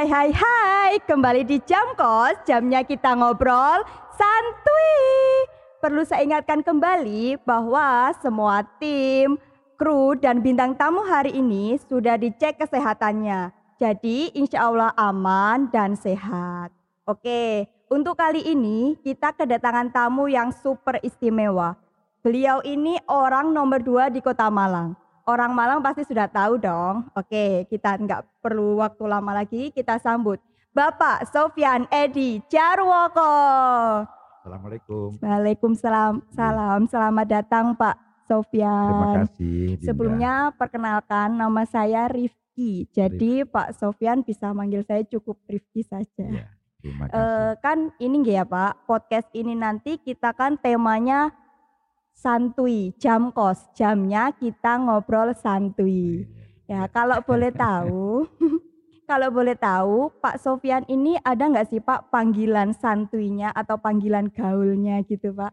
Hai hai hai kembali di Jam Kos, jamnya kita ngobrol santuy. Perlu saya ingatkan kembali bahwa semua tim, kru, dan bintang tamu hari ini sudah dicek kesehatannya. Jadi insya Allah aman dan sehat. Oke, untuk kali ini kita kedatangan tamu yang super istimewa. Beliau ini orang nomor dua di kota Malang. Orang Malang pasti sudah tahu dong. Oke, kita nggak perlu waktu lama lagi, kita sambut Bapak Sofian Edi Jarwoko. Assalamualaikum. Waalaikumsalam. Salam. Selamat datang Pak Sofian. Terima kasih. Dinda. Sebelumnya perkenalkan nama saya Rifki. Jadi Pak Sofian bisa manggil saya cukup Rifki saja. Iya, terima kasih. Eh, kan ini nggak ya Pak, podcast ini nanti kita kan temanya santuy, jam kos. Jamnya kita ngobrol santuy. Ya, kalau boleh tahu, kalau boleh tahu, Pak Sofian ini ada nggak sih Pak panggilan santuinya atau panggilan gaulnya gitu Pak?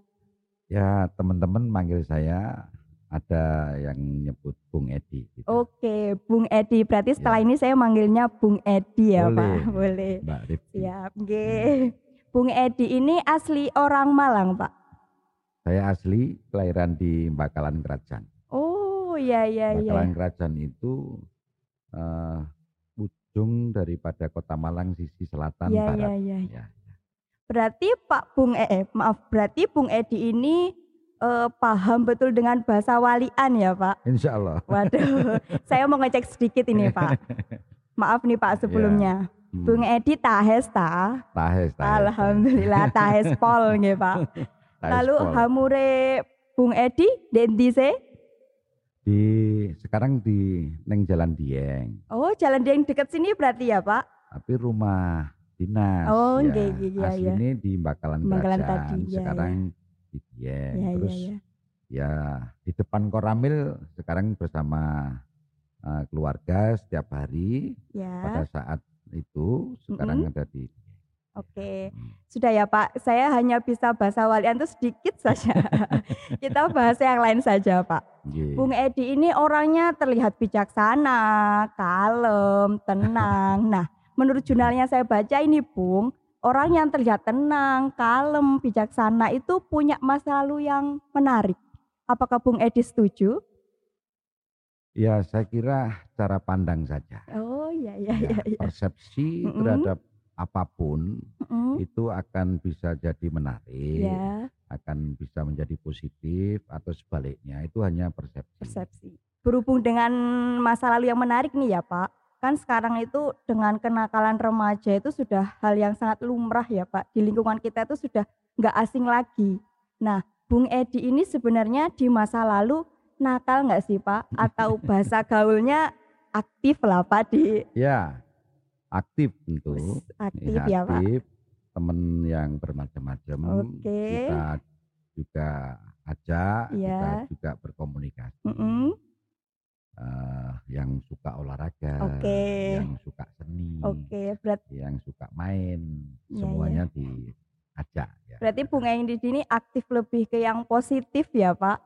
Ya, teman-teman manggil saya ada yang nyebut Bung Edi. gitu. Oke, Bung Edi. Berarti setelah Ya. ini saya manggilnya Bung Edi ya Boleh. Pak? Boleh. Mbak Rifki. Siap, nggih. Bung Edi ini asli orang Malang Pak? Saya asli kelahiran di Bakalan Kerajaan. Oh, iya iya iya. Bakalan Kerajaan itu eh, ujung daripada kota Malang sisi selatan Iya barat. iya iya. Ya. Berarti Pak Bung eh, eh, maaf, berarti Bung Edi ini eh, paham betul dengan bahasa walian ya Pak? Insya Allah. Waduh, saya mau ngecek sedikit ini Pak. Maaf nih Pak sebelumnya. Hmm, Bung Edi tahes ta? Tahes, tahes. Alhamdulillah tahes pol nggih Pak. Lalu hamure Bung Edi dendi se? di sekarang di Neng Jalan Dieng. Oh, jalan yang dekat sini berarti ya Pak? tapi rumah dinas. Oh, ya. nggih, nggih, iya, iya. Aslinya di Bakalan Bakalan Kerajaan, tadi, iya, sekarang di Dieng. Iya iya Terus iya. ya di depan Koramil sekarang bersama eh, keluarga setiap hari. Pada Ya, saat itu sekarang ada di Dieng. Oke. Hmm. Sudah ya Pak, saya hanya bisa bahasa walian itu sedikit saja. Kita bahas yang lain saja Pak. Nggih. Bung Edi ini orangnya terlihat bijaksana, kalem, tenang. Nah, menurut jurnalnya saya baca ini Bung, orang yang terlihat tenang, kalem, bijaksana itu punya masa lalu yang menarik. Apakah Bung Edi setuju? Ya saya kira cara pandang saja. Oh iya iya Ya, iya. iya. persepsi Mm-mm. terhadap apa pun Mm, itu akan bisa jadi menarik, ya, akan bisa menjadi positif atau sebaliknya itu hanya persepsi. persepsi. Berhubung dengan masa lalu yang menarik nih ya Pak, kan sekarang itu dengan kenakalan remaja itu sudah hal yang sangat lumrah ya Pak. Di lingkungan kita itu sudah nggak asing lagi. Nah, Bung Edi ini sebenarnya di masa lalu nakal nggak sih Pak? Atau bahasa gaulnya aktif lah Pak di Ya, aktif tentu. aktif ya Ya, Pak. aktif. Teman yang bermacam-macam. Oke. Kita juga ajak, kita Iya. juga berkomunikasi. Mm-mm. Eh, yang suka olahraga, Oke. yang suka seni, Oke, berarti yang suka main, Iya, semuanya diajak. Ya. berarti Bung Edi ini aktif lebih ke yang positif ya Pak?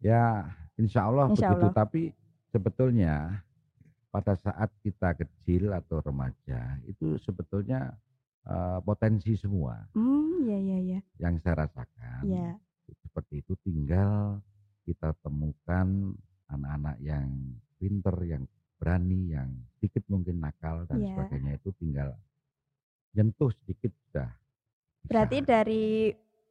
Ya, insya Allah Insya begitu. Allah. Tapi sebetulnya pada saat kita kecil atau remaja itu sebetulnya eh, potensi semua Hmm, ya ya ya. yang saya rasakan. Ya. Seperti itu tinggal kita temukan anak-anak yang pinter, yang berani, yang sedikit mungkin nakal dan Iya. sebagainya itu tinggal nyentuh sedikit sudah. bisa. Berarti dari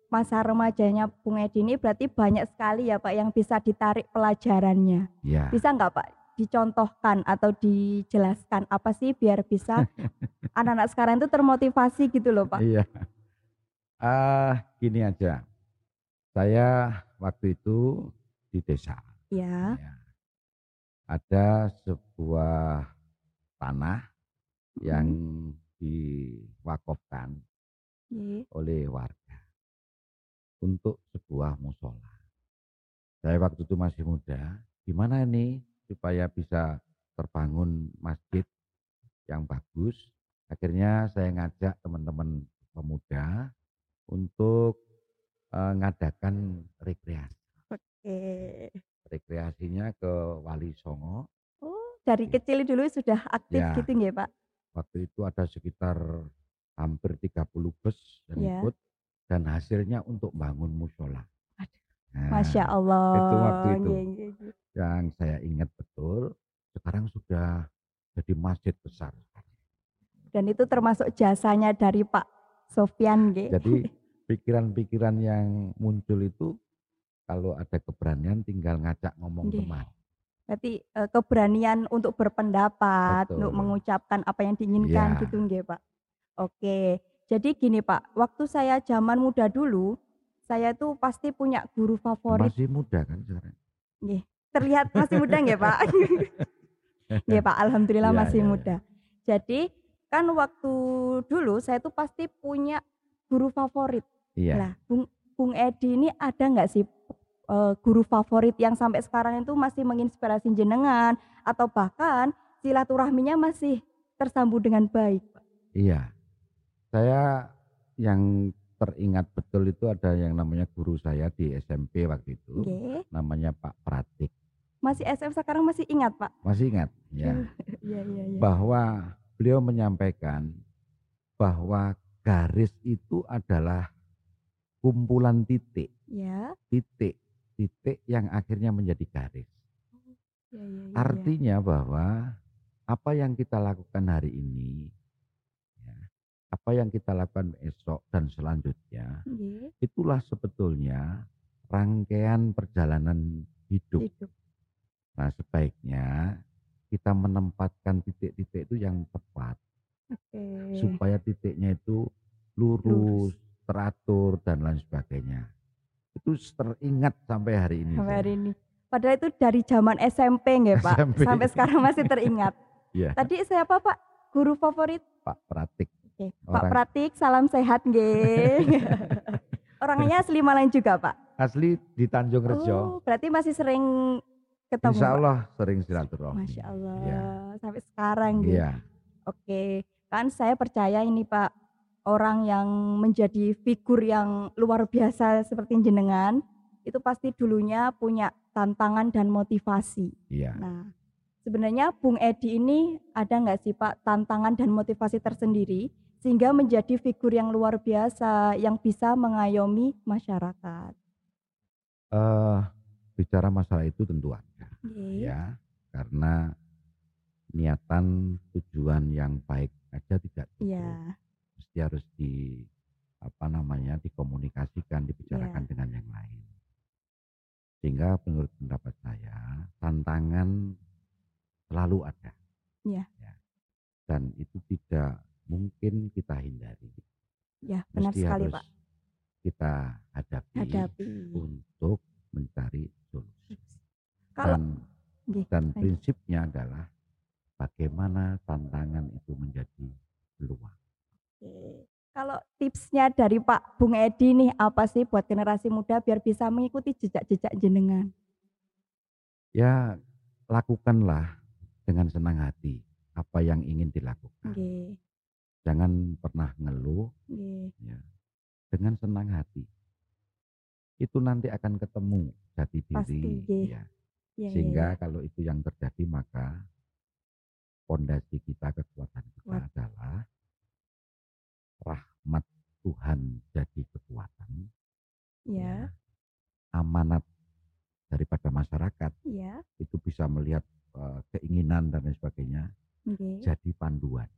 masa remajanya Bung Edi ini berarti banyak sekali ya Pak yang bisa ditarik pelajarannya. ya, Bisa nggak Pak dicontohkan atau dijelaskan apa sih biar bisa anak-anak sekarang itu termotivasi gitu loh Pak. Iya. Ah, gini aja. Saya waktu itu di desa. Ya. ya. Ada sebuah tanah yang diwakafkan Iya. oleh warga untuk sebuah musola. Saya waktu itu masih muda. Gimana ini supaya bisa terbangun masjid yang bagus? Akhirnya saya ngajak teman-teman pemuda untuk eh, ngadakan rekreasi. Oke. Rekreasinya ke Wali Songo. Oh, dari kecil dulu sudah aktif Ya. gitu nggih Pak? Waktu itu ada sekitar hampir 30 bus yang Ya. ikut dan hasilnya untuk bangun musola. Nah, Masya Allah. itu waktu itu. Nggih, nggih, nggih. Yang saya ingat betul, sekarang sudah jadi masjid besar. Dan itu termasuk jasanya dari Pak Sofyan nggih. Jadi pikiran-pikiran yang muncul itu kalau ada keberanian tinggal ngajak ngomong Nggih. teman. Berarti eh, keberanian untuk berpendapat, Betul. untuk mengucapkan apa yang diinginkan Ya. gitu nggih, Pak. Oke. Jadi gini, Pak, waktu saya zaman muda dulu, saya tuh pasti punya guru favorit. Masih muda kan sekarang. Nggih. Terlihat masih muda nggih, Pak? Nggih, Pak. Alhamdulillah Iya, masih iya. muda. Jadi kan waktu dulu saya tuh pasti punya guru favorit. Iya. Lah, Bung Bung Edi ini ada nggak sih eh, guru favorit yang sampai sekarang itu masih menginspirasi jenengan atau bahkan silaturahminya masih tersambung dengan baik? Iya. Saya yang teringat betul itu ada yang namanya guru saya di SMP waktu itu. Nggih. Namanya Pak Pratik. Masih SM sekarang masih ingat, Pak? Masih ingat? Ya. Iya, iya, iya. Bahwa beliau menyampaikan bahwa garis itu adalah kumpulan titik. Ya. Titik. Titik yang akhirnya menjadi garis. Iya, iya, iya. Artinya bahwa apa yang kita lakukan hari ini, ya, apa yang kita lakukan esok dan selanjutnya, Nggih, itulah sebetulnya rangkaian perjalanan hidup. hidup. Nah sebaiknya kita menempatkan titik-titik itu yang tepat Oke. supaya titiknya itu lurus, teratur dan lain sebagainya. Itu teringat sampai hari ini. Sampai hari ini. Padahal itu dari zaman SMP nggih, Pak. SMP. Sampai sekarang masih teringat. Iya. Tadi saya apa, Pak? Guru favorit? Pak Pratik. Oke, Pak Pratik, salam sehat nggih. Orangnya asli Malang juga, Pak. Asli di Tanjung Rejo. Oh, berarti masih sering ketemu. Insya Pak? Allah sering silaturahmi. Masya Allah. Iya. Sampai sekarang gitu. Iya. Oke, kan saya percaya ini Pak orang yang menjadi figur yang luar biasa seperti jenengan itu pasti dulunya punya tantangan dan motivasi. Iya. Nah, sebenarnya Bung Edi ini ada nggak sih Pak tantangan dan motivasi tersendiri sehingga menjadi figur yang luar biasa yang bisa mengayomi masyarakat. Eh, bicara masalah itu tentu ada. Oke. Ya. Karena niatan tujuan yang baik aja tidak cukup. Iya, Mesti harus di apa namanya dikomunikasikan, dibicarakan Iya. dengan yang lain. Sehingga menurut pendapat saya tantangan selalu ada. Iya. Ya. Dan itu tidak mungkin kita hindari. ya benar Mesti sekali harus Pak. kita hadapi, Hadapi. untuk mencari solusi. Kalau Dan, dan prinsipnya adalah bagaimana tantangan itu menjadi peluang. Oke. Kalau tipsnya dari Pak Bung Edi nih apa sih buat generasi muda biar bisa mengikuti jejak-jejak jenengan? Ya lakukanlah dengan senang hati apa yang ingin dilakukan. Oke, Jangan pernah ngeluh oke. ya. Dengan senang hati. Itu nanti akan ketemu jati Pasti, diri. nggih. ya. Iya, iya, Sehingga iya. kalau itu yang terjadi maka pondasi kita, kekuatan kita Kuat. adalah rahmat Tuhan jadi kekuatan. ya, Amanat daripada masyarakat iya, itu bisa melihat eh, keinginan dan lain sebagainya oke. jadi panduan.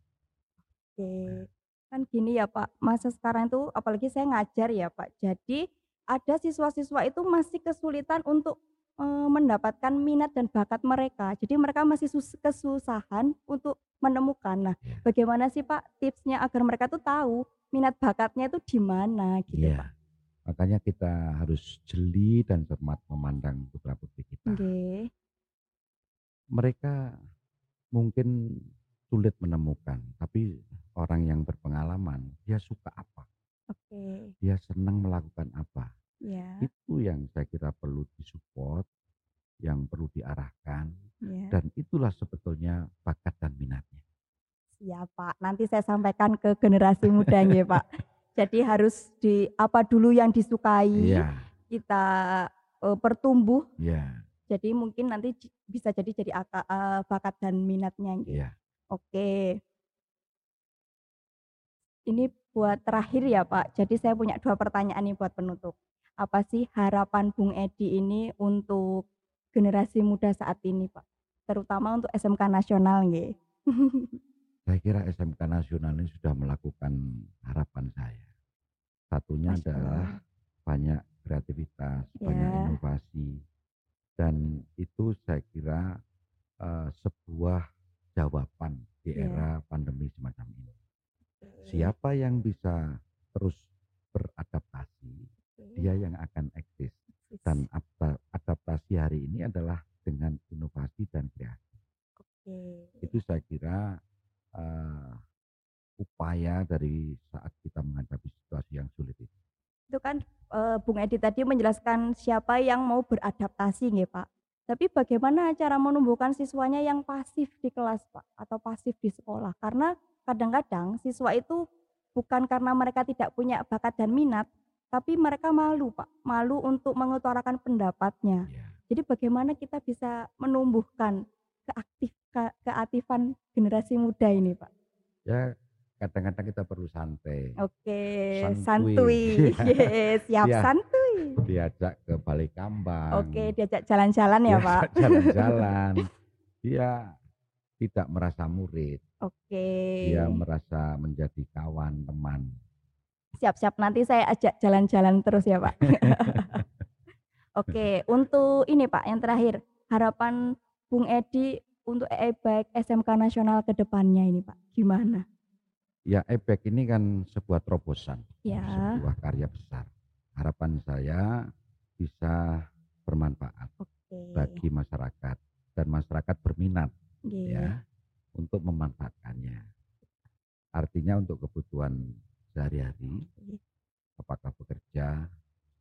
Oke. Kan gini ya Pak, masa sekarang itu apalagi saya ngajar ya Pak. Jadi ada siswa-siswa itu masih kesulitan untuk eh, mendapatkan minat dan bakat mereka. Jadi mereka masih sus- kesusahan untuk menemukan. Nah, Ya. bagaimana sih Pak tipsnya agar mereka tuh tahu minat bakatnya itu di mana gitu Iya. Pak? Makanya kita harus jeli dan cermat memandang putra putri kita. Oke. Mereka mungkin sulit menemukan, tapi orang yang berpengalaman, dia suka apa, Oke. dia senang melakukan apa. Ya, Itu yang saya kira perlu disupport, yang perlu diarahkan, ya. dan itulah sebetulnya bakat dan minatnya. Siap Pak. Nanti saya sampaikan ke generasi muda ya Pak. Jadi harus di apa dulu yang disukai Iya, kita eh, pertumbuh. iya, Jadi mungkin nanti bisa jadi jadi eh, bakat dan minatnya. gitu. iya. Oke. ini buat terakhir ya Pak. Jadi saya punya dua pertanyaan nih buat penutup. Apa sih harapan Bung Edi ini untuk generasi muda saat ini Pak? Terutama untuk SMK nasional nggih. Saya kira SMK nasional ini sudah melakukan harapan saya. Satunya Masya adalah banyak kreativitas, banyak Ya. inovasi, dan itu saya kira eh, sebuah jawaban di Ya. era pandemi semacam ini. Siapa yang bisa terus beradaptasi, dia yang akan eksis. Dan adaptasi hari ini adalah dengan inovasi dan kreasi. Oke. Itu saya kira eh, upaya dari saat kita menghadapi situasi yang sulit itu. Itu kan eh, Bung Edi tadi menjelaskan siapa yang mau beradaptasi nggih Pak. Tapi bagaimana cara menumbuhkan siswanya yang pasif di kelas Pak atau pasif di sekolah? Karena kadang-kadang siswa itu bukan karena mereka tidak punya bakat dan minat, tapi mereka malu Pak, malu untuk mengutarakan pendapatnya. Ya. Jadi bagaimana kita bisa menumbuhkan keaktif ke- keaktifan generasi muda ini Pak? Ya kadang-kadang kita perlu santai, Oke, Santuy. santuy. Yes, siap Iya. santuy. diajak ke balik kambang, Oke, diajak jalan-jalan ya, Pak. diajak jalan-jalan. Dia tidak merasa murid, Oke. dia merasa menjadi kawan teman. Siap-siap nanti saya ajak jalan-jalan terus ya, Pak. Oke, untuk ini Pak, yang terakhir, harapan Bung Edi untuk e-bike SMK nasional ke depannya ini, Pak. Gimana? Ya, ebek ini kan sebuah terobosan, Ya. sebuah karya besar. Harapan saya bisa bermanfaat Oke. bagi masyarakat dan masyarakat berminat Nggih. ya untuk memanfaatkannya. Artinya untuk kebutuhan sehari-hari, apakah bekerja,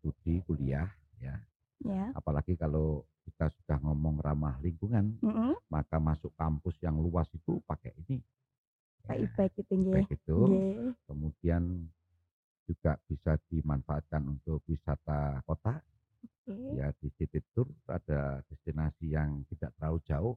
studi, kuliah, ya. Ya. Apalagi kalau kita sudah ngomong ramah lingkungan, Mm-mm. maka masuk kampus yang luas itu pakai ini. Pak Ya, e-bike itu nggih. baik itu, Nggih. kemudian juga bisa dimanfaatkan untuk wisata kota, Oke. ya di city tour ada destinasi yang tidak terlalu jauh,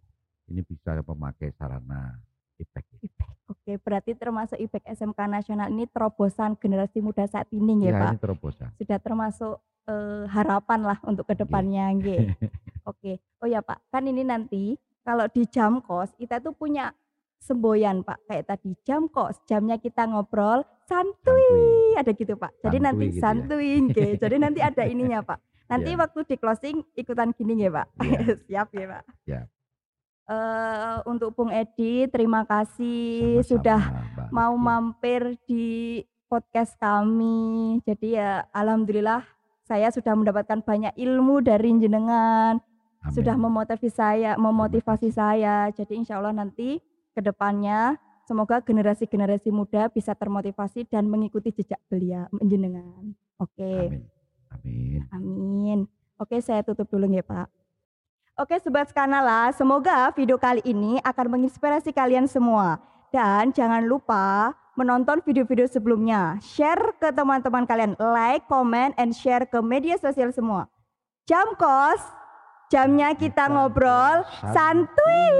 ini bisa memakai sarana e-bike. e-bike. Oke, berarti termasuk e-bike SMK nasional ini terobosan generasi muda saat ini nggih, Ya, Pak. ini terobosan. sudah termasuk eh, harapan lah untuk ke depannya nggih. Oke. Oh ya Pak, kan ini nanti kalau di jam kos kita tuh punya semboyan Pak. Kayak tadi jam kos, jamnya kita ngobrol santuy. Santuy. Ada gitu Pak. Jadi Santuy nanti gitu ya. santuy nggih. Jadi nanti ada ininya Pak. Nanti Ya. waktu di closing ikutan gini nggih Pak. Ya. Siap ya Pak. Siap. Eh, untuk Bung Edi, terima kasih Sama-sama, sudah Mbak mau mampir di podcast kami. Jadi ya alhamdulillah saya sudah mendapatkan banyak ilmu dari jenengan, Amin. sudah memotivasi saya, memotivasi saya. Jadi insya Allah nanti ke depannya semoga generasi-generasi muda bisa termotivasi dan mengikuti jejak beliau jenengan. Oke. Amin. Amin. Amin. Oke, saya tutup dulu ya Pak. Oke, Sobat Skanala, semoga video kali ini akan menginspirasi kalian semua. Dan jangan lupa menonton video-video sebelumnya. Share ke teman-teman kalian. Like, comment, and share ke media sosial semua. Jam kos, jamnya kita ngobrol santuy.